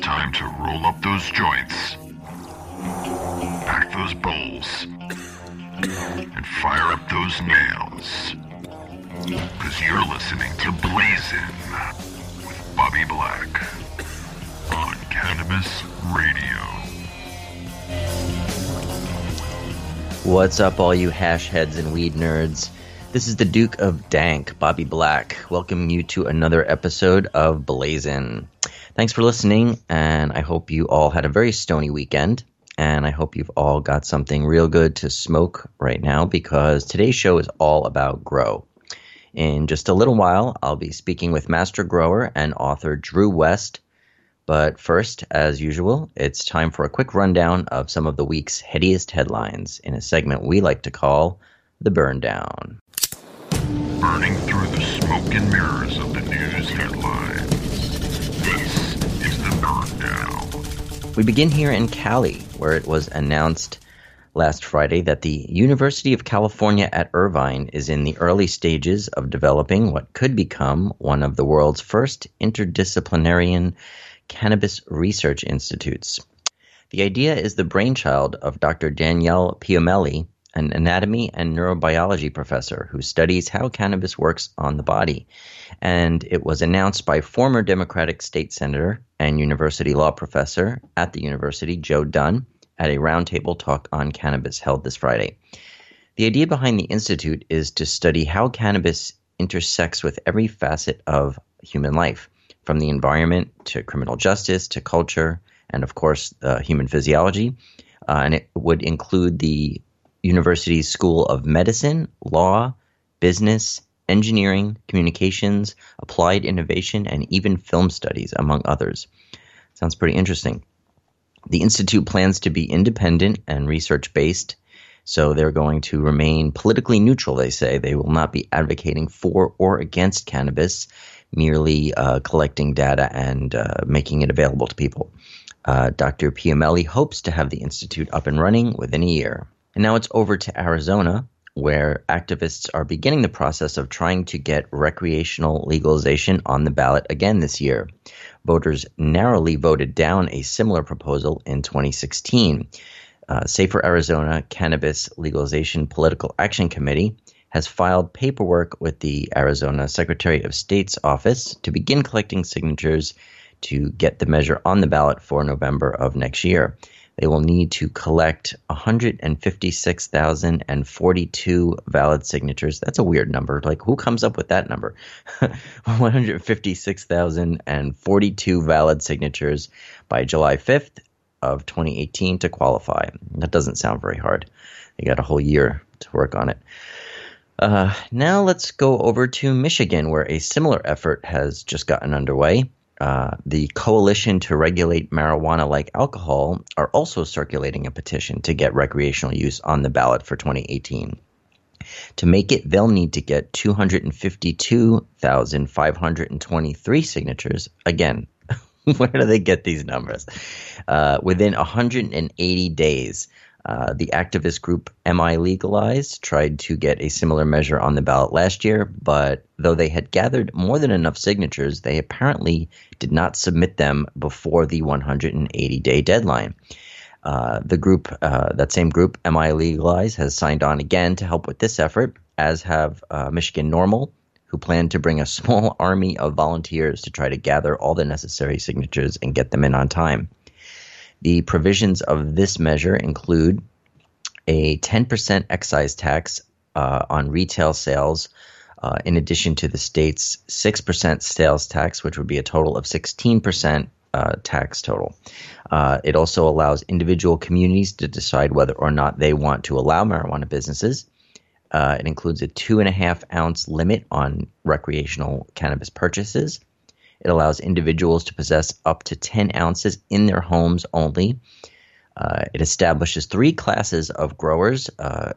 Time to roll up those joints, pack those bowls, and fire up those nails. Because you're listening to Blazin' with Bobby Black on Cannabis Radio. What's up, all you hash heads and weed nerds? This is the Duke of Dank, Bobby Black, welcoming you to another episode of Blazin'. Thanks for listening, and I hope you all had a very stony weekend. And I hope you've all got something real good to smoke right now because today's show is all about grow. In just a little while, I'll be speaking with master grower and author Dru West. But first, as usual, it's time for a quick rundown of some of the week's headiest headlines in a segment we like to call The Burn Down. Burning through the smoke and mirrors of the news headlines. We begin here in Cali, where it was announced last Friday that the University of California at Irvine is in the early stages of developing what could become one of the world's first interdisciplinary cannabis research institutes. The idea is the brainchild of Dr. Daniele Piomelli, an anatomy and neurobiology professor who studies how cannabis works on the body. And it was announced by former Democratic state senator and university law professor at the university, Joe Dunn, at a roundtable talk on cannabis held this Friday. The idea behind the institute is to study how cannabis intersects with every facet of human life, from the environment to criminal justice to culture, and of course, uh, human physiology. Uh, and it would include the university's School of Medicine, Law, Business, Engineering, Communications, Applied Innovation, and even Film Studies, among others. Sounds pretty interesting. The Institute plans to be independent and research based, so they're going to remain politically neutral, they say. They will not be advocating for or against cannabis, merely uh, collecting data and uh, making it available to people. Uh, Dr. Piomelli hopes to have the Institute up and running within a year. And now it's over to Arizona, where activists are beginning the process of trying to get recreational legalization on the ballot again this year. Voters narrowly voted down a similar proposal in 2016. Uh, Safer Arizona Cannabis Legalization Political Action Committee has filed paperwork with the Arizona Secretary of State's office to begin collecting signatures to get the measure on the ballot for November of next year. They will need to collect 156,042 valid signatures. That's a weird number. Like, who comes up with that number? 156,042 valid signatures by July 5th of 2018 to qualify. That doesn't sound very hard. They got a whole year to work on it. Uh, now let's go over to Michigan, where a similar effort has just gotten underway. Uh, the Coalition to Regulate Marijuana Like Alcohol are also circulating a petition to get recreational use on the ballot for 2018. To make it, they'll need to get 252,523 signatures. Again, where do they get these numbers? Uh, within 180 days. Uh, the activist group MI Legalized tried to get a similar measure on the ballot last year, but though they had gathered more than enough signatures, they apparently did not submit them before the 180 day deadline. Uh, the group, uh, that same group, MI Legalize, has signed on again to help with this effort, as have uh, Michigan NORML, who plan to bring a small army of volunteers to try to gather all the necessary signatures and get them in on time. The provisions of this measure include a 10% excise tax uh, on retail sales, uh, in addition to the state's 6% sales tax, which would be a total of 16% uh, tax total. Uh, it also allows individual communities to decide whether or not they want to allow marijuana businesses. Uh, it includes a two and a half ounce limit on recreational cannabis purchases. It allows individuals to possess up to 10 ounces in their homes only. Uh, it establishes three classes of growers. Uh,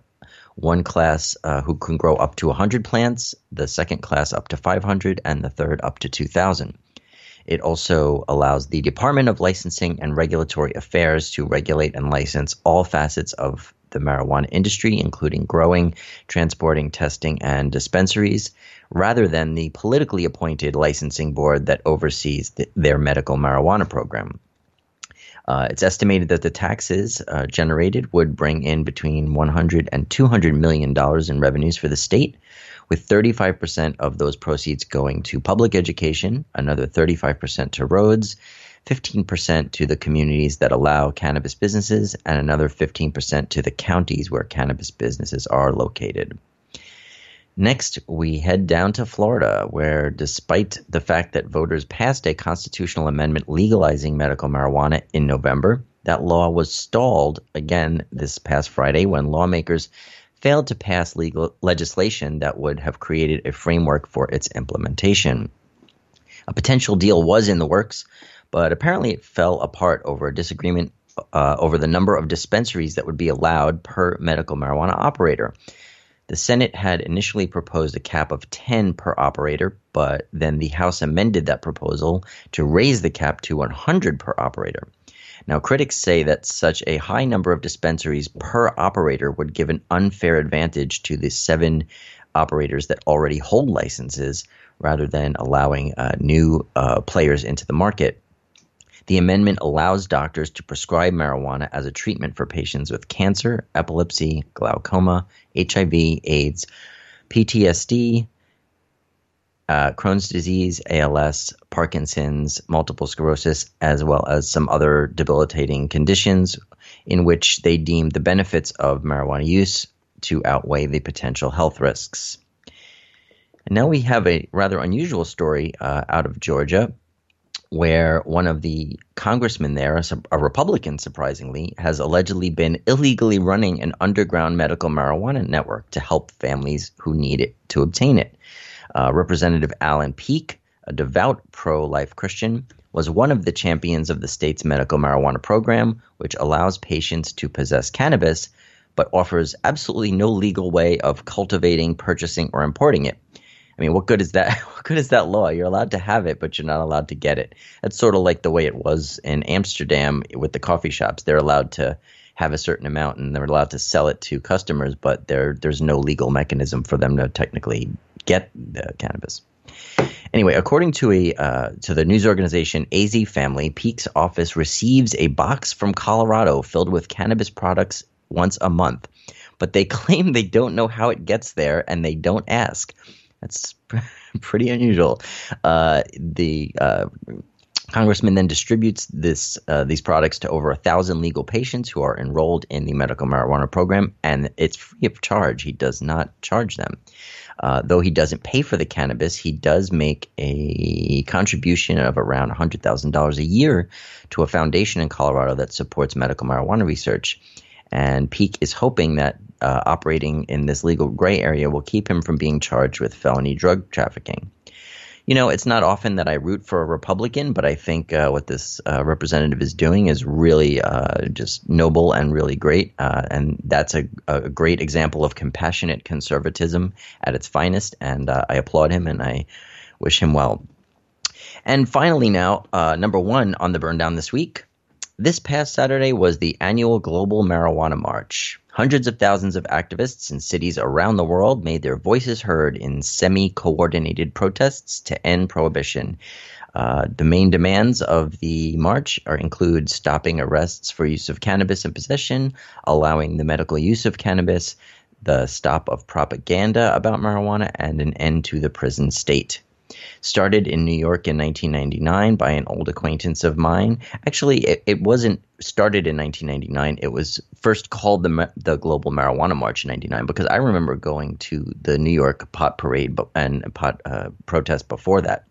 one class uh, who can grow up to 100 plants, the second class up to 500, and the third up to 2,000. It also allows the Department of Licensing and Regulatory Affairs to regulate and license all facets of the marijuana industry, including growing, transporting, testing, and dispensaries, rather than the politically appointed licensing board that oversees the, their medical marijuana program. Uh, it's estimated that the taxes uh, generated would bring in between 100 and 200 million dollars in revenues for the state, with 35% of those proceeds going to public education, another 35% to roads, 15% to the communities that allow cannabis businesses, and another 15% to the counties where cannabis businesses are located. Next, we head down to Florida, where despite the fact that voters passed a constitutional amendment legalizing medical marijuana in November, that law was stalled again this past Friday when lawmakers failed to pass legal legislation that would have created a framework for its implementation. A potential deal was in the works, but apparently it fell apart over a disagreement uh, over the number of dispensaries that would be allowed per medical marijuana operator. The Senate had initially proposed a cap of 10 per operator, but then the House amended that proposal to raise the cap to 100 per operator. Now, critics say that such a high number of dispensaries per operator would give an unfair advantage to the seven operators that already hold licenses rather than allowing uh, new uh, players into the market. The amendment allows doctors to prescribe marijuana as a treatment for patients with cancer, epilepsy, glaucoma, HIV, AIDS, PTSD, uh, Crohn's disease, ALS, Parkinson's, multiple sclerosis, as well as some other debilitating conditions in which they deem the benefits of marijuana use to outweigh the potential health risks. And now we have a rather unusual story uh, out of Georgia where one of the congressmen there, a, Republican surprisingly, has allegedly been illegally running an underground medical marijuana network to help families who need it to obtain it. Uh, Representative Allen Peake, a devout pro life Christian, was one of the champions of the state's medical marijuana program, which allows patients to possess cannabis but offers absolutely no legal way of cultivating, purchasing, or importing it. I mean, what good is that? What good is that law? You're allowed to have it, but you're not allowed to get it. That's sort of like the way it was in Amsterdam with the coffee shops. They're allowed to have a certain amount and they're allowed to sell it to customers, but there there's no legal mechanism for them to technically get the cannabis. Anyway, according to a uh, to the news organization AZ Family, Peake's office receives a box from Colorado filled with cannabis products once a month, but they claim they don't know how it gets there and they don't ask. That's pretty unusual. Uh, the uh, congressman then distributes this uh, these products to over a thousand legal patients who are enrolled in the medical marijuana program, and it's free of charge. He does not charge them. Uh, though he doesn't pay for the cannabis, he does make a contribution of around $100,000 a year to a foundation in Colorado that supports medical marijuana research. And Peake is hoping that uh, operating in this legal gray area will keep him from being charged with felony drug trafficking. You know, it's not often that I root for a Republican, but I think uh, what this uh, representative is doing is really uh, just noble and really great. Uh, and that's a, a, great example of compassionate conservatism at its finest. And uh, I applaud him and I wish him well. And finally, now, uh, number one on the burn down this week. This past Saturday was the annual Global Marijuana March. Hundreds of thousands of activists in cities around the world made their voices heard in semi coordinated protests to end prohibition. Uh, the main demands of the march are include stopping arrests for use of cannabis in possession, allowing the medical use of cannabis, the stop of propaganda about marijuana, and an end to the prison state. Started in New York in 1999 by an old acquaintance of mine. Actually, it, it wasn't started in 1999. It was first called the the Global Marijuana March in '99 because I remember going to the New York pot parade and pot uh, protest before that.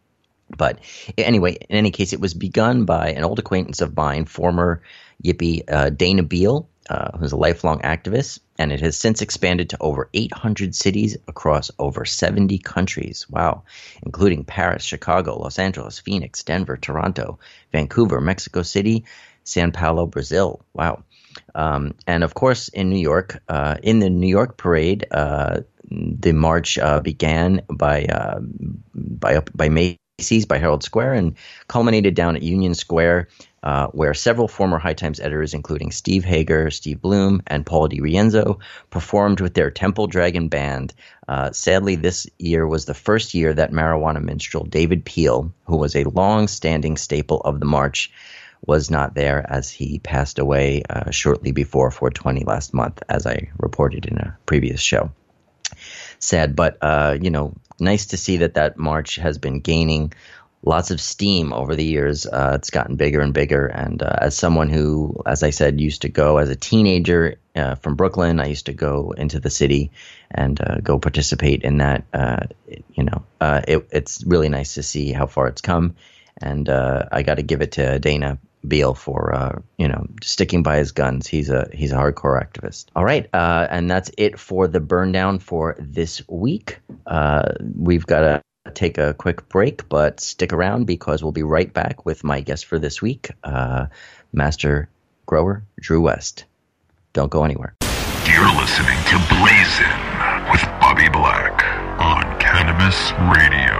But anyway, in any case, it was begun by an old acquaintance of mine, former Yippie uh, Dana Beal, uh, who's a lifelong activist, and it has since expanded to over 800 cities across over 70 countries. Wow, including Paris, Chicago, Los Angeles, Phoenix, Denver, Toronto, Vancouver, Mexico City, San Paulo, Brazil. Wow. Um, and of course, in New York, uh, in the New York parade, uh, the march uh, began by uh, by by Macy's, by Herald Square, and culminated down at Union Square uh, where several former High Times editors, including Steve Hager, Steve Bloom, and Paul DiRienzo, performed with their Temple Dragon band. Uh, sadly, this year was the first year that marijuana minstrel David Peel, who was a long standing staple of the march, was not there as he passed away uh, shortly before 420 last month, as I reported in a previous show. Sad, but uh, you know, nice to see that that march has been gaining lots of steam over the years. Uh, it's gotten bigger and bigger. And uh, as someone who, as I said, used to go as a teenager uh, from Brooklyn, I used to go into the city and uh, go participate in that. Uh, you know, uh, it, it's really nice to see how far it's come. And I got to give it to Dana Beal for you know sticking by his guns. He's a he's a hardcore activist. All right, and that's it for the burn down for this week. we've got a take a quick break, but stick around because we'll be right back with my guest for this week, uh, Master Grower Dru West. Don't go anywhere. You're listening to Blazin with Bobby Black on Cannabis Radio.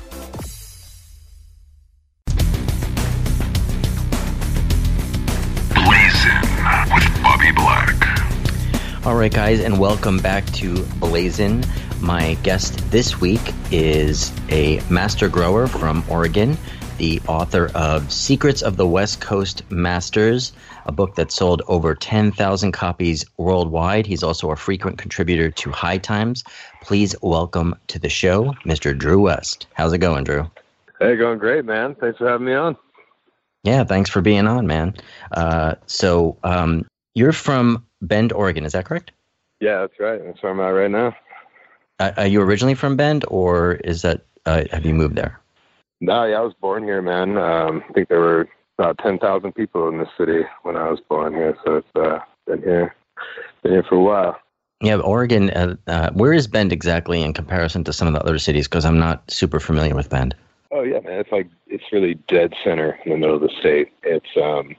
All right, guys, and welcome back to Blazin. My guest this week is a master grower from Oregon, the author of Secrets of the West Coast Masters, a book that sold over 10,000 copies worldwide. He's also a frequent contributor to High Times. Please welcome to the show, Mr. Dru West. How's it going, Dru? Hey, going great, man. Thanks for having me on. Yeah, thanks for being on, man. Uh, so, um, you're from Bend, Oregon. Is that correct? Yeah, that's right. That's where I'm at right now. Uh, are you originally from Bend, or is that uh, have you moved there? No, yeah, I was born here, man. Um, I think there were about ten thousand people in the city when I was born here, so it's uh, been here, been here for a while. Yeah, Oregon. Uh, uh, where is Bend exactly in comparison to some of the other cities? Because I'm not super familiar with Bend. Oh yeah, man. It's like it's really dead center in the middle of the state. It's um,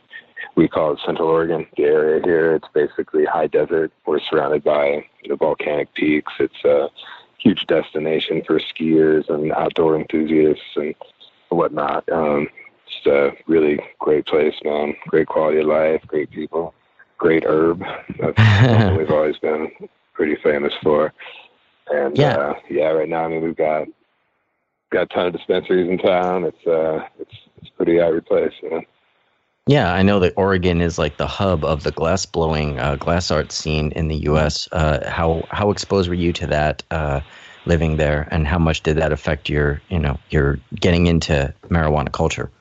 we call it Central Oregon, the area here. It's basically high desert. We're surrounded by the volcanic peaks. It's a huge destination for skiers and outdoor enthusiasts and whatnot. Um, it's a really great place, man. Great quality of life, great people, great herb. That's something we've always been pretty famous for. And yeah, uh, yeah. Right now, I mean, we've got got a ton of dispensaries in town. It's uh, it's it's pretty average place, you know. Yeah, I know that Oregon is like the hub of the glass blowing uh, glass art scene in the U.S. Uh, how how exposed were you to that uh, living there, and how much did that affect your you know your getting into marijuana culture?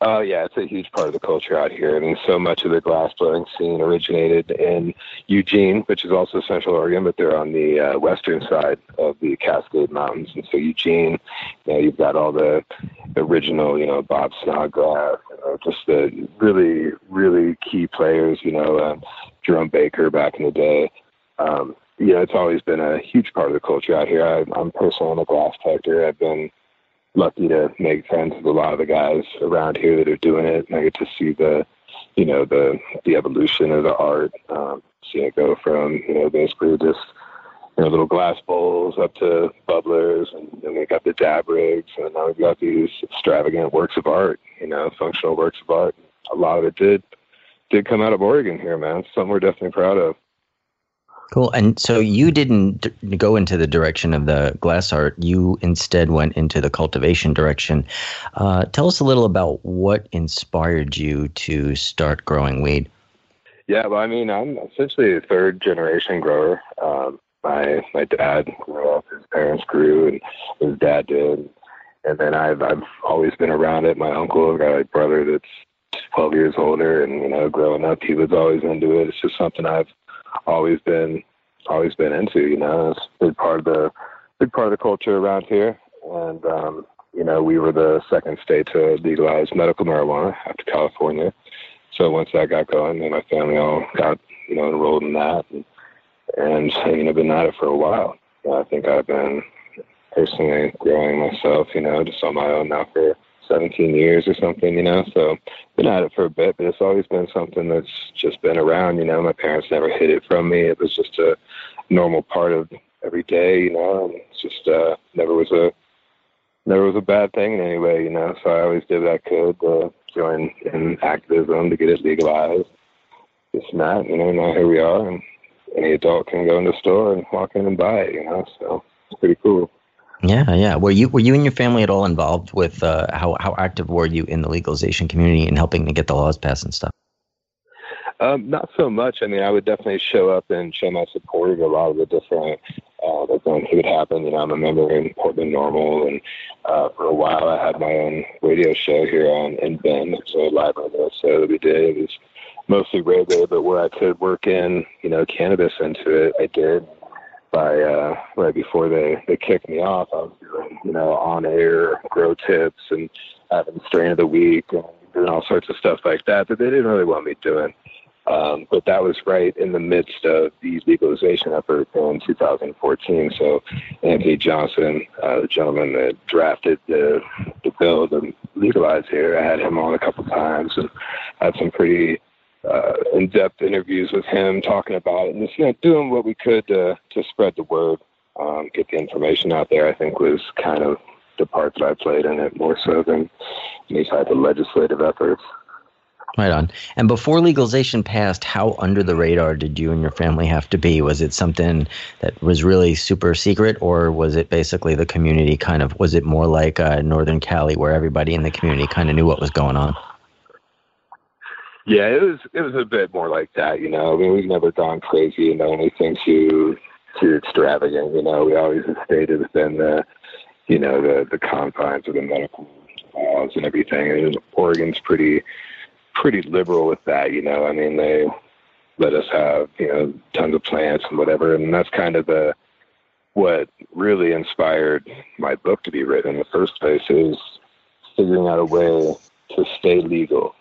Oh yeah, it's a huge part of the culture out here. I mean, so much of the glass blowing scene originated in Eugene, which is also Central Oregon, but they're on the uh, western side of the Cascade Mountains. And so Eugene, you know, you've got all the original, you know, Bob Snodgrass, you know, just the really, really key players, you know, um, Jerome Baker back in the day. Um, you know, it's always been a huge part of the culture out here. I, I'm personally a glass collector. I've been lucky to make friends with a lot of the guys around here that are doing it. And I get to see the you know, the the evolution of the art, um, seeing it go from you know basically just you know little glass bowls up to bubblers, and then we got the dab rigs, and now we've got these extravagant works of art, you know, functional works of art. A lot of it did did come out of Oregon here, man. It's something we're definitely proud of. Cool. And so you didn't go into the direction of the glass art. You instead went into the cultivation direction. Uh, tell us a little about what inspired you to start growing weed. Yeah, well, I mean, I'm essentially a third generation grower. Um, my my dad grew up, his parents grew, and his dad did. And then I've I've always been around it. My uncle, I've got a brother that's 12 years older, and you know, growing up, he was always into it. It's just something I've always been always been into. You know, it's a big part of the big part of the culture around here. And um, you know, we were the second state to legalize medical marijuana after California. So once that got going, and my family all got you know enrolled in that, and, and you know, been at it for a while. I think I've been personally growing myself, you know, just on my own now for 17 years or something, you know. So been at it for a bit, but it's always been something that's just been around, you know. My parents never hid it from me. It was just a normal part of every day, you know. And it's just uh, never was a never was a bad thing in any way, you know. So I always did what I could to join in activism to get it legalized. This and that, you know. Now here we are, and any adult can go in the store and walk in and buy it, you know. So it's pretty cool. Yeah, yeah. Were you were you and your family at all involved with uh, how how active were you in the legalization community and helping to get the laws passed and stuff? Um, not so much. I mean, I would definitely show up and show my support of a lot of the different uh, events that would happen. You know, I'm a member in Portland NORML, and uh, for a while I had my own radio show here on in Bend, so a live radio show that we did. It was mostly reggae, but where I could work in, you know, cannabis into it, I did by uh, right before they they kicked me off. I was doing you know on air grow tips and having strain of the week and doing all sorts of stuff like that that they didn't really want me doing. Um, but that was right in the midst of these legalization efforts in 2014. So Anthony Johnson, uh, the gentleman that drafted the, the bill to legalize here, I had him on a couple times and had some pretty uh, in-depth interviews with him, talking about it, and just you know doing what we could to to spread the word, um, get the information out there. I think was kind of the part that I played in it more so than any type of legislative efforts. Right on. And before legalization passed, how under the radar did you and your family have to be? Was it something that was really super secret, or was it basically the community kind of? Was it more like uh, Northern Cali, where everybody in the community kind of knew what was going on? Yeah, it was it was a bit more like that, you know. I mean, we've never gone crazy and done anything too too extravagant, you know. We always have stayed within the you know the the confines of the medical laws and everything. And Oregon's pretty pretty liberal with that, you know. I mean, they let us have you know tons of plants and whatever, and that's kind of the what really inspired my book to be written in the first place is figuring out a way to stay legal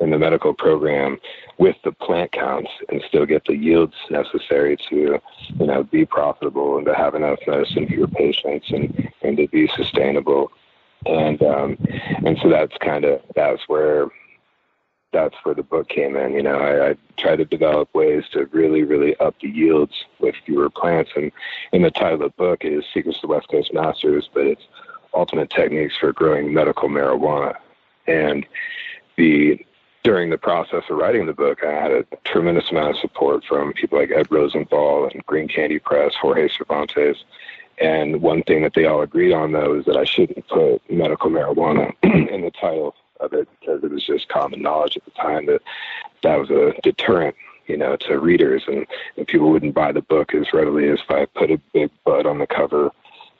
in the medical program with the plant counts and still get the yields necessary to, you know, be profitable and to have enough medicine for your patients and, and to be sustainable. And um, and so that's kind of that's where that's where the book came in. You know, I, I try to develop ways to really, really up the yields with fewer plants. And in the title of the book is Secrets to the West Coast Masters, but it's ultimate techniques for growing medical marijuana. And the during the process of writing the book, I had a tremendous amount of support from people like Ed Rosenthal and Green Candy Press, Jorge Cervantes. And one thing that they all agreed on, though, is that I shouldn't put medical marijuana in the title of it because it was just common knowledge at the time that that was a deterrent, you know, to readers, and, and people wouldn't buy the book as readily as if I put a big bud on the cover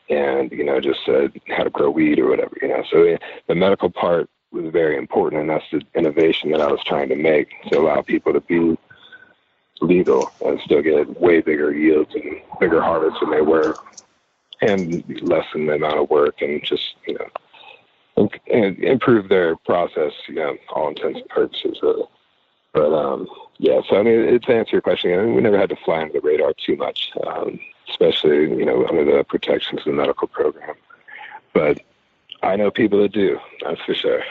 and you know just said how to grow weed or whatever, you know. So eh, the medical part was very important, and that's the innovation that I was trying to make to allow people to be legal and still get way bigger yields and bigger harvests than they were, and lessen the amount of work and just you know and improve their process, you know, all intents and purposes. but um, yeah, so I mean, to answer your question, I mean, we never had to fly under the radar too much, um, especially you know under the protections of the medical program. But I know people that do. That's for sure.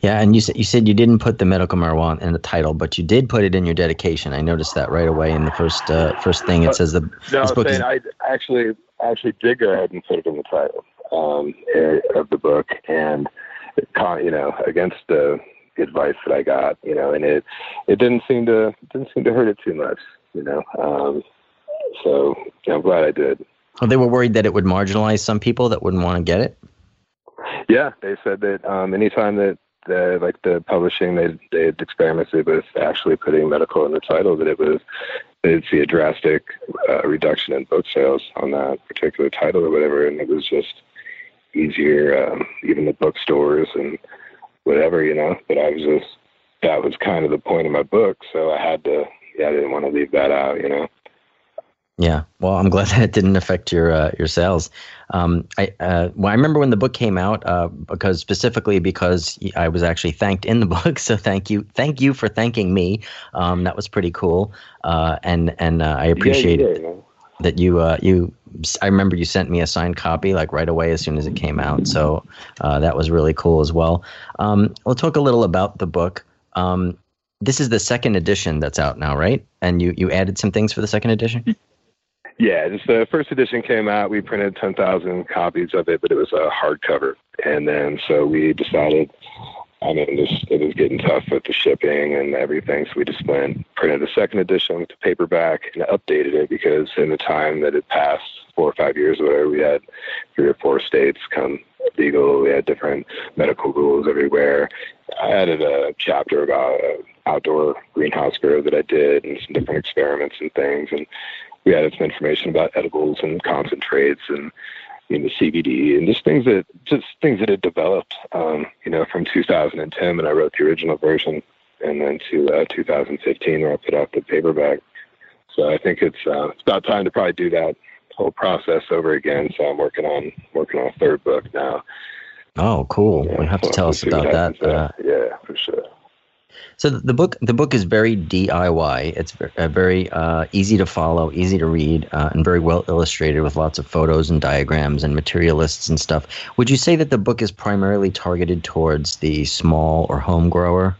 Yeah, and you said you said you didn't put the medical marijuana in the title, but you did put it in your dedication. I noticed that right away in the first uh, first thing. It says the no, this book saying is I actually actually did go ahead and put it in the title um, eh, of the book, and con- you know against the advice that I got, you know, and it it didn't seem to didn't seem to hurt it too much, you know. Um, so yeah, I'm glad I did. They were worried that it would marginalize some people that wouldn't want to get it. Yeah, they said that um, anytime that the like the publishing they they had experimented with actually putting medical in the title that it was they'd see a drastic uh, reduction in book sales on that particular title or whatever, and it was just easier, um, even the bookstores and whatever, you know. But I was just that was kind of the point of my book, so I had to. Yeah, I didn't want to leave that out, you know. Yeah, well, I'm glad that it didn't affect your uh, your sales. Um, I uh, well, I remember when the book came out uh, because specifically because I was actually thanked in the book. So thank you, thank you for thanking me. Um, that was pretty cool, uh, and and uh, I appreciate yeah, it yeah, that you uh, you. I remember you sent me a signed copy like right away as soon as it came out. So uh, that was really cool as well. Um, we'll talk a little about the book. Um, this is the second edition that's out now, right? And you you added some things for the second edition. Yeah, just the first edition came out. We printed 10,000 copies of it, but it was a hardcover. And then so we decided, I mean, this, it was getting tough with the shipping and everything. So we just went, printed a second edition with the paperback and updated it because in the time that it passed, four or five years or whatever, we had three or four states come legal. We had different medical rules everywhere. I added a chapter about outdoor greenhouse grow that I did and some different experiments and things. And we added some information about edibles and concentrates and you know CBD and just things that just things that had developed um, you know from 2010 when I wrote the original version and then to uh, 2015 where I put out the paperback. So I think it's uh, it's about time to probably do that whole process over again. So I'm working on working on a third book now. Oh, cool! Yeah, we have to tell us about that. Uh, yeah, for sure. So the book the book is very DIY. It's uh, very uh, easy to follow, easy to read, uh, and very well illustrated with lots of photos and diagrams and materialists and stuff. Would you say that the book is primarily targeted towards the small or home grower?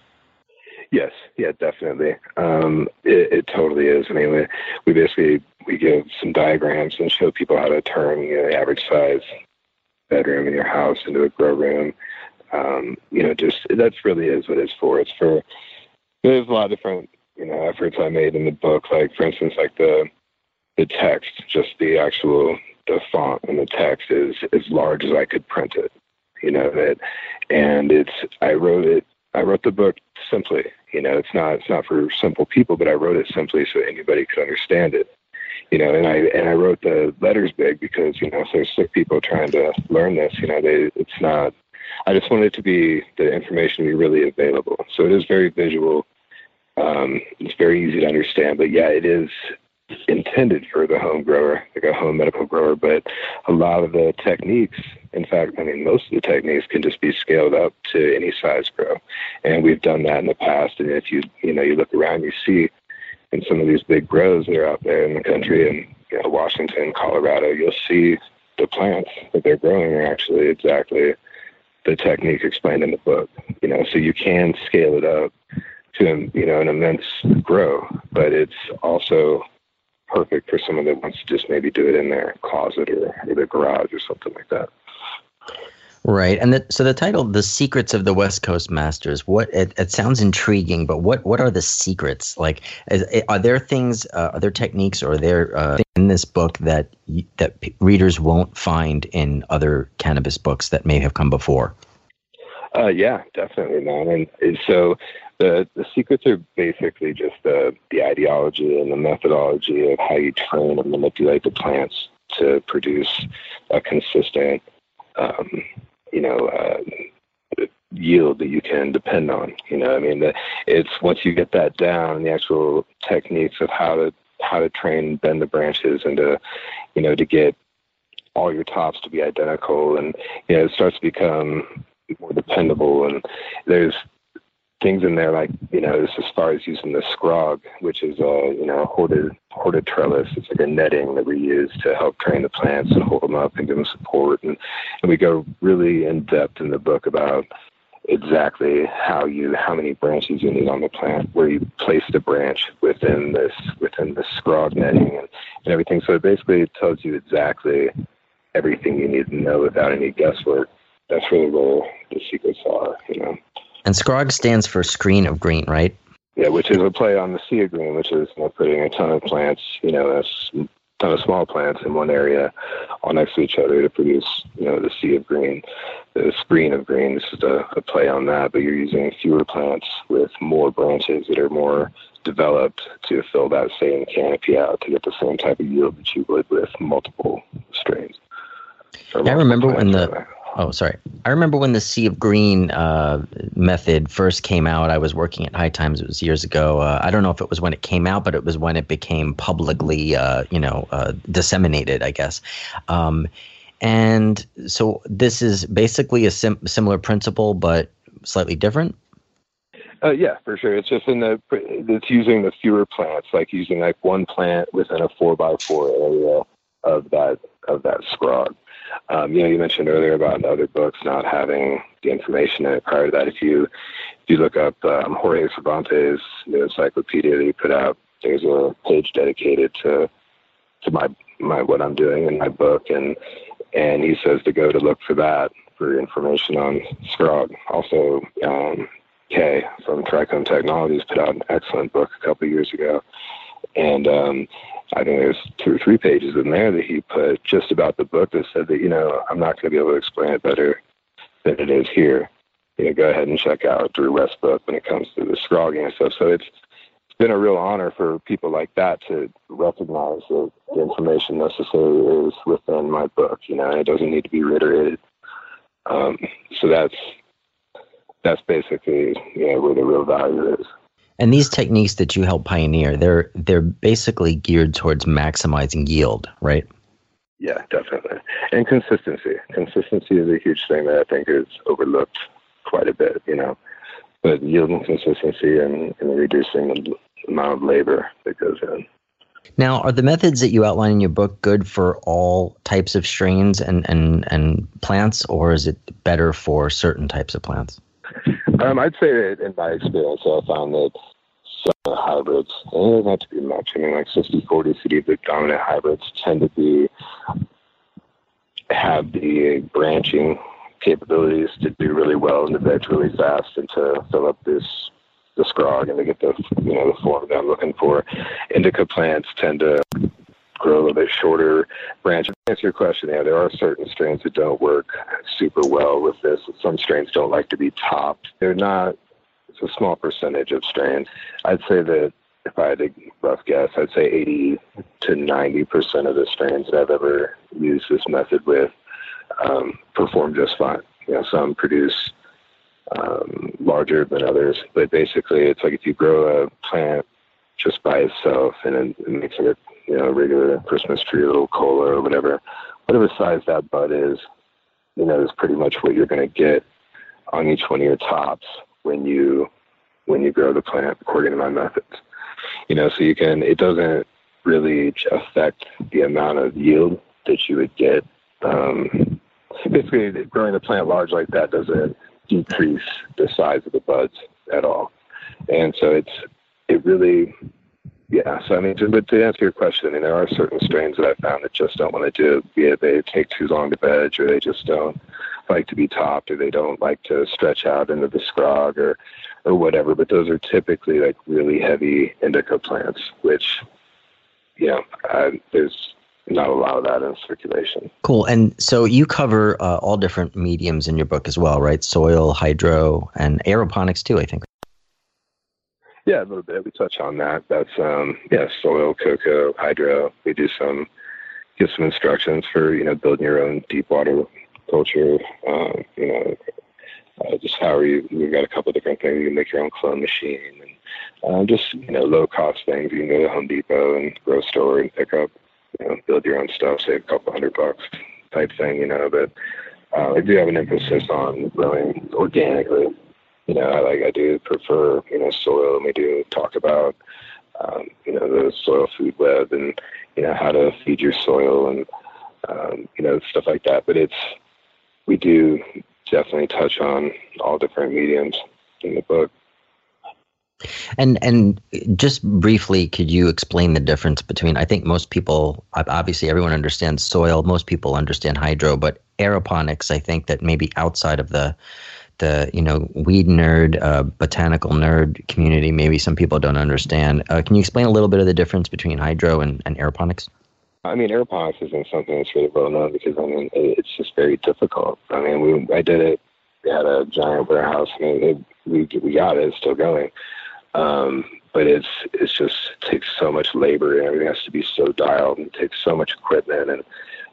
Yes, yeah, definitely. Um, it, it totally is. I mean, we, we basically we give some diagrams and show people how to turn you know, the average size bedroom in your house into a grow room. Um, you know, just that's really is what it's for. It's for there's a lot of different you know efforts I made in the book. Like for instance, like the the text, just the actual the font and the text is as large as I could print it. You know that, and it's I wrote it. I wrote the book simply. You know, it's not it's not for simple people, but I wrote it simply so anybody could understand it. You know, and I and I wrote the letters big because you know if there's sick people trying to learn this, you know, they it's not. I just wanted it to be the information to be really available. So it is very visual. Um, it's very easy to understand, but yeah, it is intended for the home grower, like a home medical grower. But a lot of the techniques, in fact, I mean, most of the techniques can just be scaled up to any size grow, and we've done that in the past. And if you you know you look around, you see in some of these big grows that are out there in the country, in you know, Washington, Colorado, you'll see the plants that they're growing are actually exactly the technique explained in the book. You know, so you can scale it up to you know an immense grow, but it's also perfect for someone that wants to just maybe do it in their closet or, or their garage or something like that. Right, and the, so the title, "The Secrets of the West Coast Masters." What it, it sounds intriguing, but what what are the secrets? Like, is, are there things, uh, are there techniques, or are there uh, in this book that that readers won't find in other cannabis books that may have come before? Uh, yeah, definitely, man. And, and so the the secrets are basically just the the ideology and the methodology of how you train and manipulate the plants to produce a consistent, um, you know, uh, yield that you can depend on. You know, I mean, the, it's once you get that down, the actual techniques of how to how to train bend the branches and to, you know, to get all your tops to be identical, and you know, it starts to become more dependable. And there's things in there like you know, as far as using the scrog, which is a you know hoarded hoarded trellis. It's like a netting that we use to help train the plants and hold them up and give them support. And and we go really in depth in the book about exactly how you how many branches you need on the plant, where you place the branch within this within the scrog netting and, and everything. So it basically tells you exactly everything you need to know without any guesswork. That's really where the secrets are, you know. And scrog stands for screen of green, right? Yeah, which is a play on the sea of green, which is you know, putting a ton of plants, you know, a ton of small plants in one area all next to each other to produce, you know, the sea of green, the screen of green. This is a, a play on that, but you're using fewer plants with more branches that are more developed to fill that same canopy out to get the same type of yield that you would with multiple strains. I remember when the oh sorry I remember when the Sea of Green uh, method first came out. I was working at High Times. It was years ago. Uh, I don't know if it was when it came out, but it was when it became publicly uh, you know uh, disseminated. I guess. Um, and so this is basically a sim- similar principle, but slightly different. Uh, yeah, for sure. It's just in the it's using the fewer plants, like using like one plant within a four by four area of that of that scrog. Um, you know, you mentioned earlier about other books not having the information in it. Prior to that, if you if you look up um, Jorge Cervantes' new encyclopedia that he put out, there's a page dedicated to to my my what I'm doing in my book, and and he says to go to look for that for information on Scrog. Also, um, Kay from Trichome Technologies put out an excellent book a couple years ago, and um, I think there's two or three pages in there that he put just about the book that said that, you know, I'm not going to be able to explain it better than it is here. You know, go ahead and check out Dru West's book when it comes to the scrogging and stuff. So it's, it's been a real honor for people like that to recognize that the information necessary is within my book, you know, it doesn't need to be reiterated. Um, so that's, that's basically, you know, where the real value is. And these techniques that you help pioneer, they're they're basically geared towards maximizing yield, right? Yeah, definitely. And consistency. Consistency is a huge thing that I think is overlooked quite a bit, you know. But yield and consistency and, and reducing the amount of labor that goes in. Now, are the methods that you outline in your book good for all types of strains and, and, and plants, or is it better for certain types of plants? Um, I'd say that in my experience, I found that some hybrids, and it doesn't have to be much. I mean, like 60 40 sativa dominant hybrids tend to be have the branching capabilities to do really well in the veg really fast and to fill up this the scrog and to get the you know the form that I'm looking for. Indica plants tend to grow a little bit shorter branch. To answer your question, yeah, there are certain strains that don't work super well with this. Some strains don't like to be topped. They're not, it's a small percentage of strains. I'd say that if I had a rough guess, I'd say 80 to 90% of the strains that I've ever used this method with um, perform just fine. You know, some produce um, larger than others, but basically it's like if you grow a plant just by itself and it, makes it you know, regular Christmas tree, a little cola or whatever, whatever size that bud is, you know, is pretty much what you're going to get on each one of your tops when you when you grow the plant according to my methods. You know, so you can it doesn't really affect the amount of yield that you would get. Um, basically, growing the plant large like that doesn't decrease the size of the buds at all, and so it's it really yeah, so I mean, to, but to answer your question, I mean, there are certain strains that I found that just don't want to do, it they take too long to veg, or they just don't like to be topped, or they don't like to stretch out into the scrog, or or whatever. But those are typically like really heavy indica plants, which, you know, uh, there's not a lot of that in circulation. Cool. And so you cover uh, all different mediums in your book as well, right? Soil, hydro, and aeroponics too, I think. Yeah, a little bit. We touch on that. That's um, yeah, soil, coco, hydro. We do some give some instructions for you know building your own deep water culture. Um, you know, uh, just how are you. We've got a couple different things. You can make your own clone machine and uh, just you know low cost things. You can go to Home Depot and grow store and pick up. You know, build your own stuff, save a couple hundred bucks type thing. You know, but uh, I do have an emphasis on growing organically you know, I like I do prefer you know soil, and we do talk about um, you know the soil food web and you know how to feed your soil and um, you know stuff like that. But it's we do definitely touch on all different mediums in the book. And and just briefly, could you explain the difference between? I think most people, obviously, everyone understands soil. Most people understand hydro, but aeroponics, I think that maybe outside of the the you know weed nerd, uh, botanical nerd community, maybe some people don't understand. Uh, can you explain a little bit of the difference between hydro and, and aeroponics? I mean, aeroponics isn't something that's really well known because I mean it's just very difficult. I mean, we I did it. We had a giant warehouse. I mean, it, we we got it. It's still going. Um, but it's it's just it takes so much labor and everything has to be so dialed and it takes so much equipment and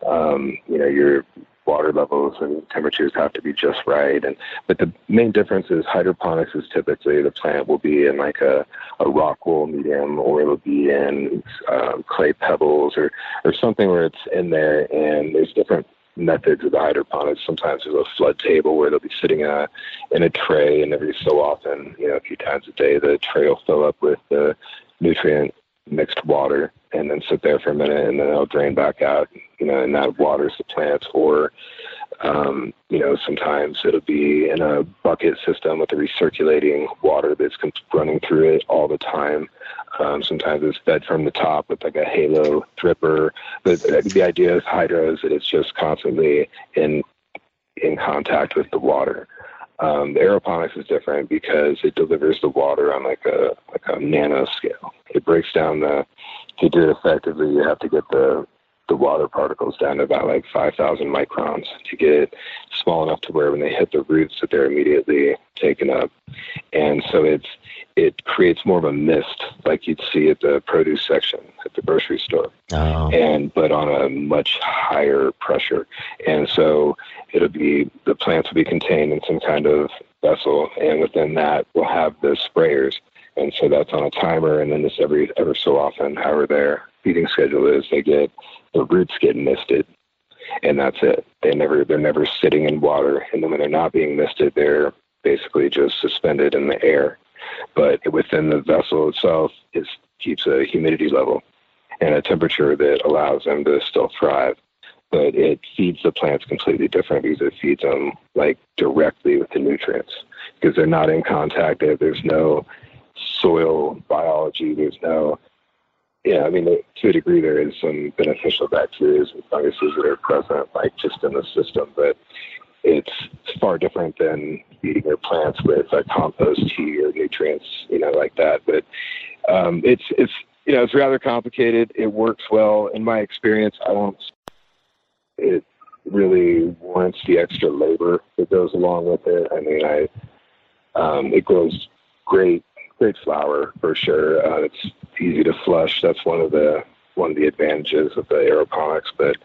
um, you know your water levels and temperatures have to be just right. And but the main difference is hydroponics is typically the plant will be in like a, a rock wool medium or it'll be in um, clay pebbles or or something where it's in there. And there's different methods of the hydroponics. Sometimes there's a flood table where they'll be sitting in a in a tray, and every so often, you know, a few times a day, the tray will fill up with the nutrient mixed water, and then sit there for a minute, and then it'll drain back out. You know, and that waters the plants. Or, um, you know, sometimes it'll be in a bucket system with a recirculating water that's running through it all the time. Um, sometimes it's fed from the top with like a halo dripper. But the idea of hydro is that it's just constantly in in contact with the water. Um, the aeroponics is different because it delivers the water on like a like a nano scale. It breaks down the to do it effectively. You have to get the the water particles down to about like 5,000 microns to get it small enough to where when they hit the roots that they're immediately taken up. And so it's it creates more of a mist like you'd see at the produce section at the grocery store. Oh. and but on a much higher pressure. And so it'll be the plants will be contained in some kind of vessel and within that we'll have the sprayers. And so that's on a timer and then this every ever so often however their feeding schedule is they get the roots get misted and that's it. They never they're never sitting in water and then when they're not being misted they're basically just suspended in the air but within the vessel itself it keeps a humidity level and a temperature that allows them to still thrive. But it feeds the plants completely different because it feeds them like directly with the nutrients because they're not in contact. There's no soil biology. There's no, yeah, I mean, to a degree, there is some beneficial bacteria and funguses that are present, like just in the system, but it's far different than feeding your plants with a compost tea or nutrients, you know, like that. But um, it's it's you know it's rather complicated. It works well in my experience. I don't. It really warrants the extra labor that goes along with it. I mean, I um, it grows great, great flower for sure. Uh, it's easy to flush. That's one of the one of the advantages of the aeroponics, but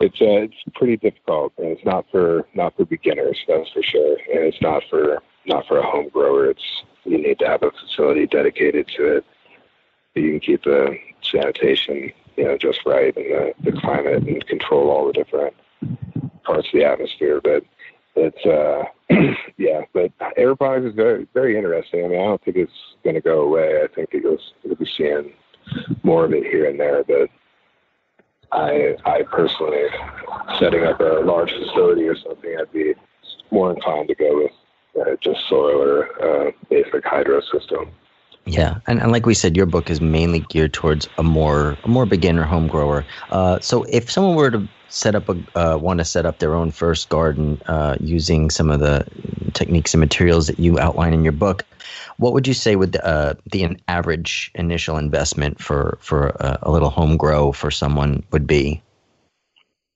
it's uh, it's pretty difficult, and it's not for not for beginners, that's for sure, and it's not for not for a home grower. It's you need to have a facility dedicated to it. You can keep the sanitation, you know, just right, and the, the climate, and control all the different parts of the atmosphere. But it's uh, yeah, but aeroponics is very very interesting. I mean, I don't think it's going to go away. I think it goes, you'll be seeing more of it here and there. But I, I personally, setting up a large facility or something, I'd be more inclined to go with uh, just soil or uh, basic hydro system. Yeah, and, and like we said, your book is mainly geared towards a more a more beginner home grower. Uh, so if someone were to set up a uh, want to set up their own first garden uh, using some of the techniques and materials that you outline in your book, what would you say would uh, the average initial investment for for a, a, little home grow for someone would be?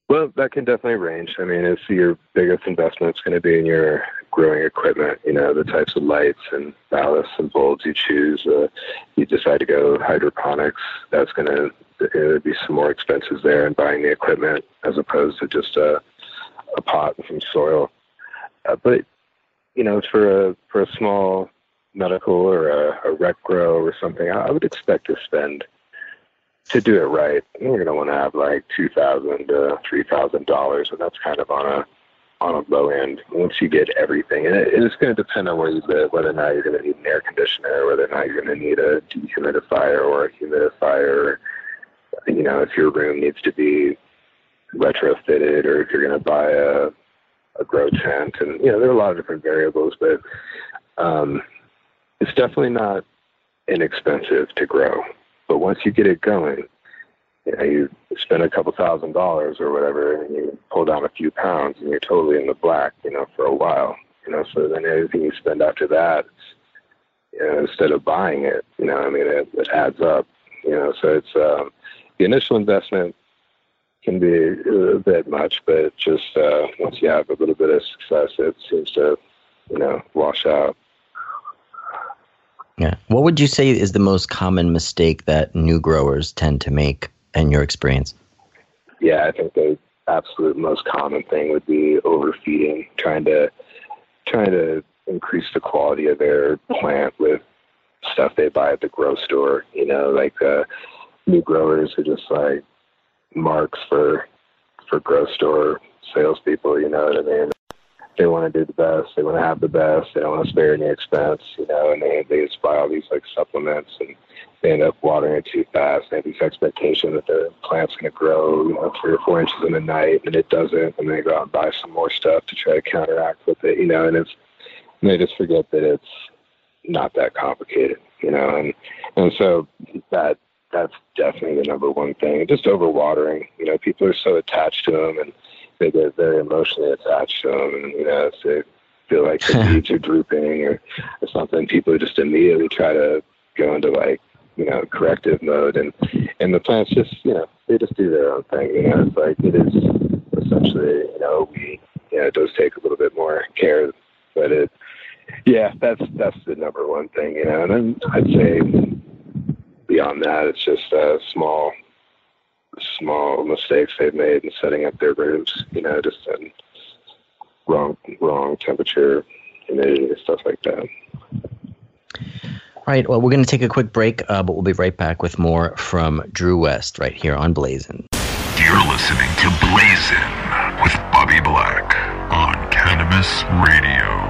Well, that can definitely range. I mean, it's your biggest investment is going to be in your growing equipment. You know, the types of lights and ballasts and bulbs you choose. Uh, you decide to go hydroponics. That's going to there'd be some more expenses there in buying the equipment as opposed to just a a pot and some soil. Uh, but you know, for a for a small medical or a, a rec grow or something, I, I would expect to spend to do it right. You're going to want to have like two thousand to three thousand dollars, and that's kind of on a on a low end. Once you get everything, and it, it's going to depend on where you live, whether or not you're going to need an air conditioner, whether or not you're going to need a dehumidifier or a humidifier. You know, if your room needs to be retrofitted, or if you're going to buy a a grow tent, and you know there are a lot of different variables, but um, it's definitely not inexpensive to grow. But once you get it going, you know, you spend a couple thousand dollars or whatever, and you pull down a few pounds, and you're totally in the black, you know, for a while. You know, so then everything you spend after that, you know, instead of buying it, you know, I mean, it, it adds up. You know, so it's um, the initial investment can be a bit much, but just uh, once you have a little bit of success, it seems to, you know, wash out. Yeah. What would you say is the most common mistake that new growers tend to make in your experience? Yeah, I think the absolute most common thing would be overfeeding, trying to trying to increase the quality of their plant with stuff they buy at the grow store. You know, like uh, new growers are just like marks for for grow store salespeople. You know what I mean? They want to do the best. They want to have the best. They don't want to spare any expense. You know, and they they just buy all these like supplements and they end up watering it too fast. They have these expectations that the plant's going to grow, you know, three or four inches in a night, and it doesn't. And they go out and buy some more stuff to try to counteract with it. You know, and it's and they just forget that it's not that complicated. You know, and and so that that's definitely the number one thing. Just overwatering. You know, people are so attached to them, and they get very emotionally attached to them, and you know, if they feel like the leaves are drooping or, or something, people just immediately try to go into like you know corrective mode, and and the plants just you know they just do their own thing. You know, it's like it is essentially you know we you know it does take a little bit more care, but it yeah that's that's the number one thing. You know, and then I'd say beyond that, it's just uh, small, small mistakes they've made in setting up their rooms, You know, just in wrong, wrong temperature, humidity, stuff like that. All right. Well, we're going to take a quick break, uh, but we'll be right back with more from Dru West right here on Blazin. You're listening to Blazin with Bobby Black on Cannabis Radio.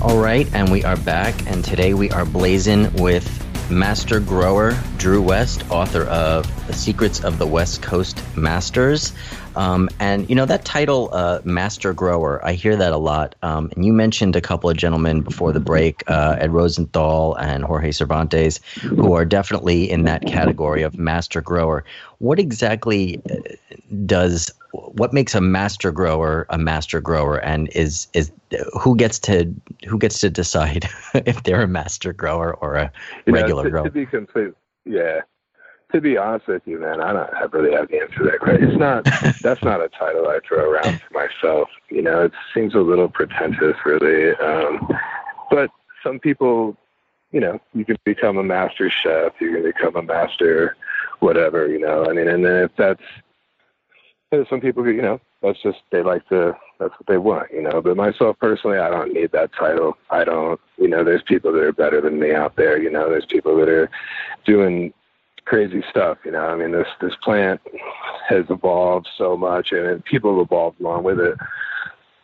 All right, and we are back, and today we are blazing with master grower Dru West, author of The Secrets of the West Coast Masters. Um, and you know that title, uh, master grower, I hear that a lot. Um, and you mentioned a couple of gentlemen before the break, uh, Ed Rosenthal and Jorge Cervantes, who are definitely in that category of master grower. What exactly uh, does what makes a master grower a master grower, and is is who gets to who gets to decide if they're a master grower or a You know, regular to, grower? to be complete, yeah. To be honest with you, man, I don't I really have the answer to that question. It's not that's not a title I throw around for myself. You know, it seems a little pretentious, really. Um, but some people, you know, you can become a master chef, you can become a master, whatever. You know, I mean, and then if that's some people, you know, that's just they like to that's what they want, you know. But myself personally, I don't need that title. I don't, you know. There's people that are better than me out there, you know. There's people that are doing crazy stuff. You know, I mean, this this plant has evolved so much, and people have evolved along with it.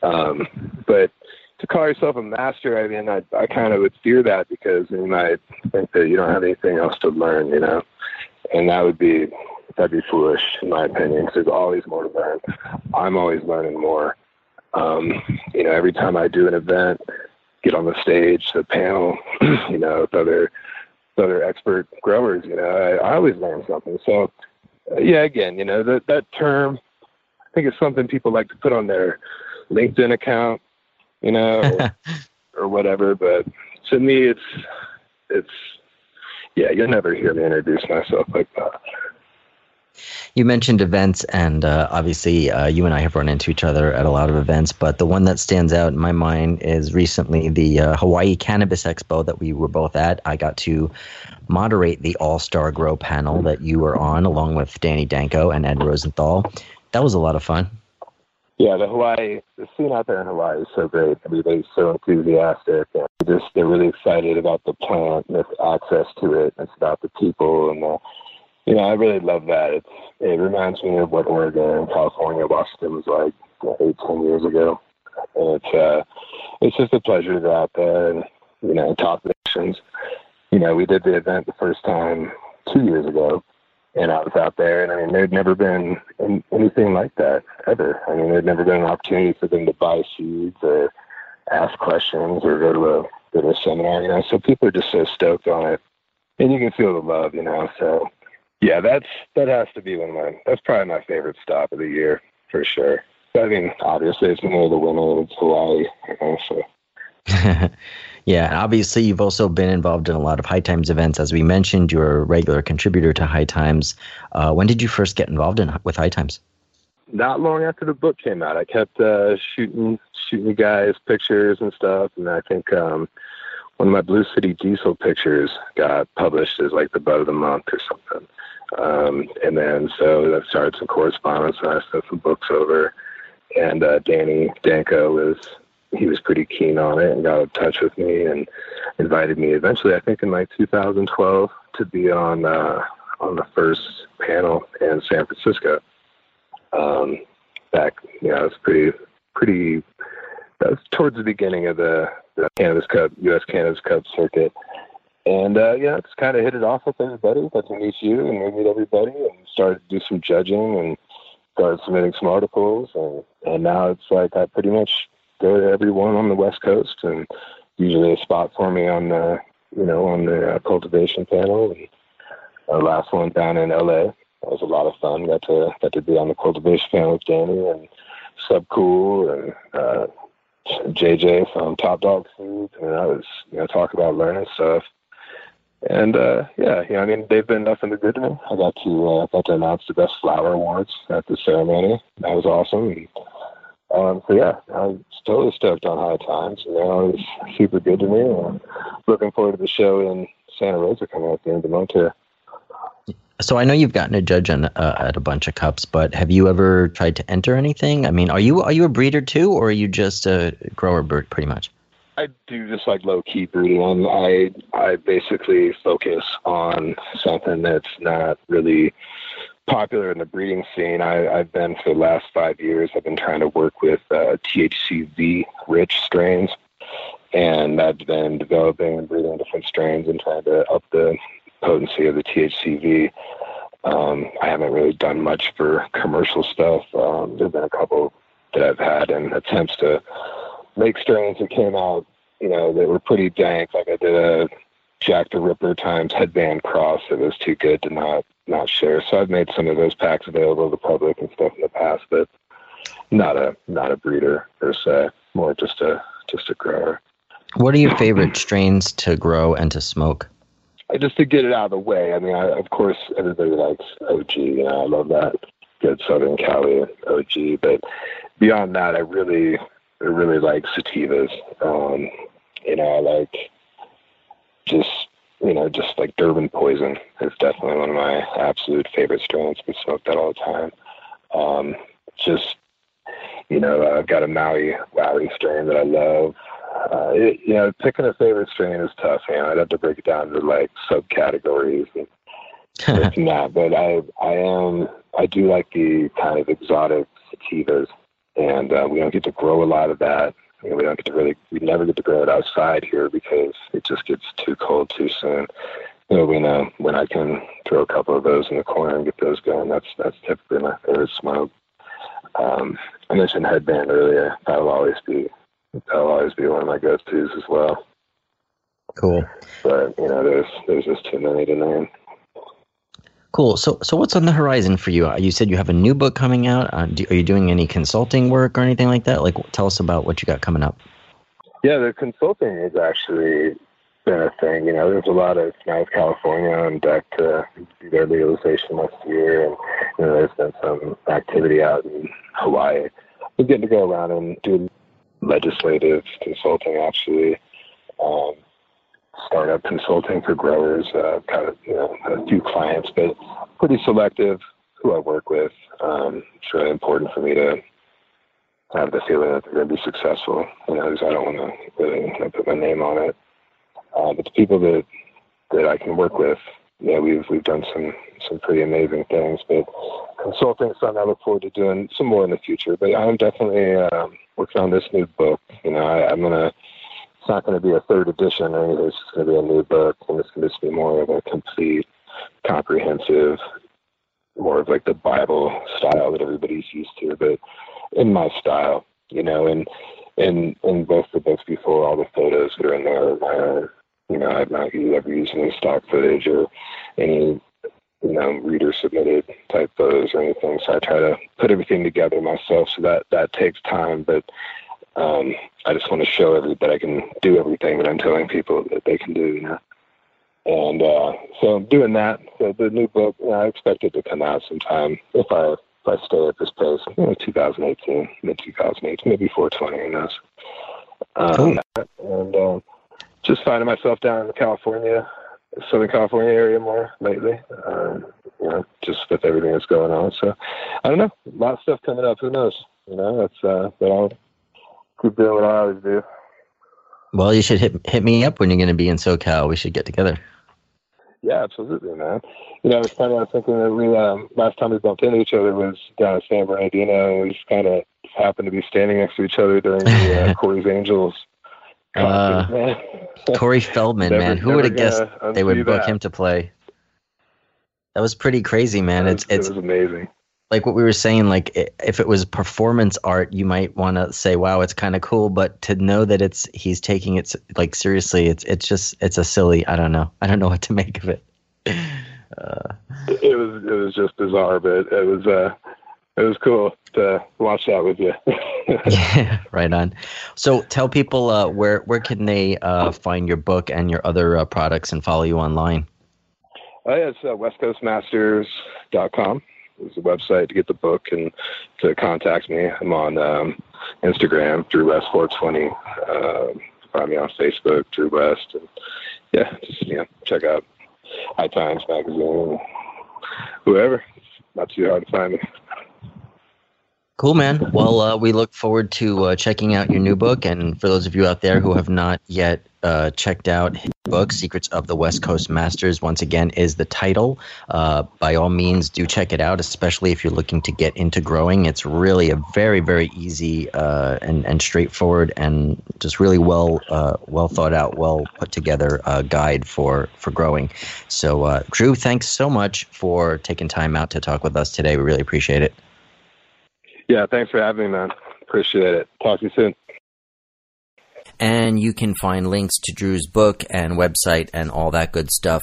Um, but to call yourself a master, I mean, I I kind of would fear that because you might think that you don't have anything else to learn. You know, and that would be that'd be foolish in my opinion because there's always more to learn. I'm always learning more. Um, you know, every time I do an event, get on the stage, the panel, you know, with other other expert growers. You know, I, I always learn something. So, uh, yeah, again, you know, that that term, I think it's something people like to put on their LinkedIn account, you know, or, or whatever. But to me, it's it's yeah, you'll never hear me introduce myself like that. You mentioned events, and uh, obviously, uh, you and I have run into each other at a lot of events. But the one that stands out in my mind is recently the uh, Hawaii Cannabis Expo that we were both at. I got to moderate the All Star Grow panel that you were on, along with Danny Danko and Ed Rosenthal. That was a lot of fun. Yeah, the Hawaii, the scene out there in Hawaii is so great. Everybody's so enthusiastic and just they're really excited about the plant and its access to it. It's about the people and the know, I really love that. It's it reminds me of what Oregon and California, Washington was like eight, ten years ago. And it's uh it's just a pleasure to go out there and, you know, talk nations. You know, we did the event the first time two years ago and I was out there and I mean there'd never been anything like that ever. I mean there'd never been an opportunity for them to buy seeds or ask questions or go to a go to a seminar, you know. So people are just so stoked on it. And you can feel the love, you know, so yeah, that's that has to be one of my. That's probably my favorite stop of the year for sure. I mean, obviously, it's one of the winter. It's Hawaii, you know, so. yeah, and obviously, you've also been involved in a lot of High Times events. As we mentioned, you're a regular contributor to High Times. Uh, when did you first get involved in with High Times? Not long after the book came out. I kept uh, shooting shooting guys pictures and stuff, and I think um, one of my Blue City Diesel pictures got published as like the bud of the month or something. Um, and then so I started some correspondence and I sent some books over. And uh, Danny Danko was he was pretty keen on it and got in touch with me and invited me eventually I think in like 2012 to be on uh, on the first panel in San Francisco. Um, back you know it was pretty pretty that was towards the beginning of the, the Cannabis Cup U.S. Cannabis Cup circuit and uh, yeah, just kind of hit it off with everybody. Got to meet you and we meet everybody, and started to do some judging and started submitting some articles. And and now it's like I pretty much go to everyone on the West Coast, and usually a spot for me on the you know on the uh, cultivation panel. And our last one down in L.A. That was a lot of fun. Got to got to be on the cultivation panel with Danny and Sub Cool and uh, JJ from Top Dog Foods, and I was you know talk about learning stuff and uh, yeah, yeah, I mean they've been nothing but good to me. I got to uh, got to announce the best flower awards at the ceremony. That was awesome. And, um, so yeah, I was totally stoked on High Times. You know, it was super good to me. And looking forward to the show in Santa Rosa coming up at the end of the month here. So I know you've gotten a judge on uh, at a bunch of cups, but have you ever tried to enter anything? I mean, are you are you a breeder too, or are you just a grower bird, pretty much? I do just like low key breeding. I I basically focus on something that's not really popular in the breeding scene. I, I've been for the last five years. I've been trying to work with uh, THCV rich strains, and I've been developing and breeding different strains and trying to up the potency of the THCV. Um, I haven't really done much for commercial stuff. Um, there've been a couple that I've had in attempts to make strains that came out, you know, that were pretty dank. Like I did a Jack the Ripper times headband cross that was too good to not not share. So I've made some of those packs available to the public and stuff in the past, but not a not a breeder per se. More just a just a grower. What are your favorite strains to grow and to smoke? just to get it out of the way. I mean, I, of course, everybody likes OG. You know, I love that good Southern Cali OG. But beyond that, I really, I really like sativas. Um, you know, I like just you know, just like Durban Poison is definitely one of my absolute favorite strains. We smoke that all the time. Um, just, you know, I've got a Maui Wowie strain that I love. Uh, it, you know, picking a favorite strain is tough. You know, I'd have to break it down to like subcategories and this and that. But I, I am, I do like the kind of exotic sativas, and uh, we don't get to grow a lot of that. You know, we don't get to really, we never get to grow it outside here because it just gets too cold too soon. You know, when uh, when I can throw a couple of those in the corner and get those going, that's that's typically my favorite smoke. Um, I mentioned headband earlier. That'll always be that'll always be one of my go-tos as well. Cool. But you know, there's there's just too many to name. Cool. So, so what's on the horizon for you? Uh, you said you have a new book coming out. Uh, do, are you doing any consulting work or anything like that? Like, tell us about what you got coming up. Yeah, the consulting has actually been a thing. You know, there's a lot of now with California on deck to do their legalization next year, and you know, there's been some activity out in Hawaii. We're getting to go around and do legislative consulting actually. Um, startup consulting for growers. Uh, got a, you know, a few clients, but pretty selective who I work with. Um, it's really important for me to have the feeling that they're going to be successful. You know, because I don't want to really you know, put my name on it. Uh, but the people that that I can work with, yeah, we've we've done some some pretty amazing things. But consulting is something I look forward to doing some more in the future. But I'm definitely um, working on this new book. You know, I, I'm gonna it's not going to be a third edition or anything. It's just going to be a new book, and it's going to be more of a complete, comprehensive, more of like the Bible style that everybody's used to, but in my style, you know. And in in both the books before, all the photos that are in there are my own. You know, I've not ever used any stock footage or any you know reader submitted type photos or anything. So I try to put everything together myself. So that that takes time, but um, I just want to show everybody that I can do everything that I'm telling people that they can do. You know? And uh, so I'm doing that. So the new book, you know, I expect it to come out sometime if I if I stay at this pace, you know, 2018, mid 2018, maybe 420, who knows. Um, And uh, just finding myself down in California, Southern California area more lately. Um, you know, just with everything that's going on. So I don't know, a lot of stuff coming up. Who knows? You know, that's uh, but I'll keep doing what I always do. Well, you should hit hit me up when you're going to be in SoCal. We should get together. Yeah, absolutely, man. You know, it's kind of thinking that we um, last time we bumped into each other was down at San Bernardino. We just kind of happened to be standing next to each other during the uh, Corey's Angels. Uh, Corey Feldman, never, man, who would have guessed they would book that. him to play? That was pretty crazy, man. Was, it's it's it was amazing like what we were saying like if it was performance art you might want to say wow it's kind of cool but to know that it's he's taking it like seriously it's it's just it's a silly i don't know. I don't know what to make of it. Uh, it was it was just bizarre but it was uh it was cool to watch that with you. Yeah right on. So tell people uh where where can they uh find your book and your other uh, products and follow you online? Oh yeah it's uh, westcoastmasters.com is the website to get the book and to contact me. I'm on um, Instagram, Dru West 420. Uh, find me on Facebook, Dru West. And yeah, just you know, check out High Times magazine, whoever. It's not too hard to find me. Cool, man. Well, uh, we look forward to uh, checking out your new book. And for those of you out there who have not yet uh, checked out his book, Secrets of the West Coast Masters, once again, is the title. Uh, by all means, do check it out, especially if you're looking to get into growing. It's really a very, very easy uh, and, and straightforward and just really well uh, well thought out, well put together guide for, for growing. So, Dru, thanks so much for taking time out to talk with us today. We really appreciate it. Yeah, thanks for having me, man. Appreciate it. Talk to you soon. And you can find links to Dru's book and website and all that good stuff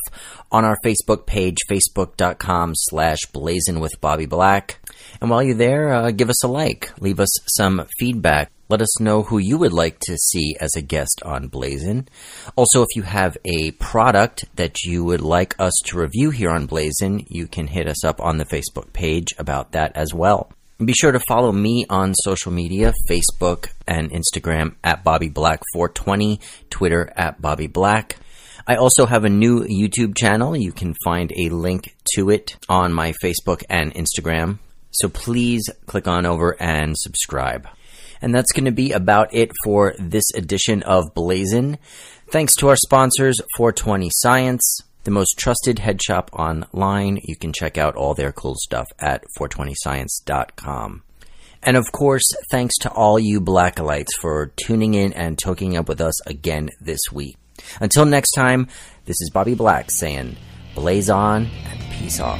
on our Facebook page, facebook.com slash blazing with Bobby Black. And while you're there, uh, give us a like, leave us some feedback. Let us know who you would like to see as a guest on Blazin. Also, if you have a product that you would like us to review here on Blazin, you can hit us up on the Facebook page about that as well. Be sure to follow me on social media Facebook and Instagram at Bobby Black 420, Twitter at Bobby Black. I also have a new YouTube channel. You can find a link to it on my Facebook and Instagram. So please click on over and subscribe. And that's going to be about it for this edition of Blazin. Thanks to our sponsors, 420 Science, the most trusted head shop online. You can check out all their cool stuff at 420science.com. And of course, thanks to all you Blacklights for tuning in and toking up with us again this week. Until next time, this is Bobby Black saying, blaze on and peace off.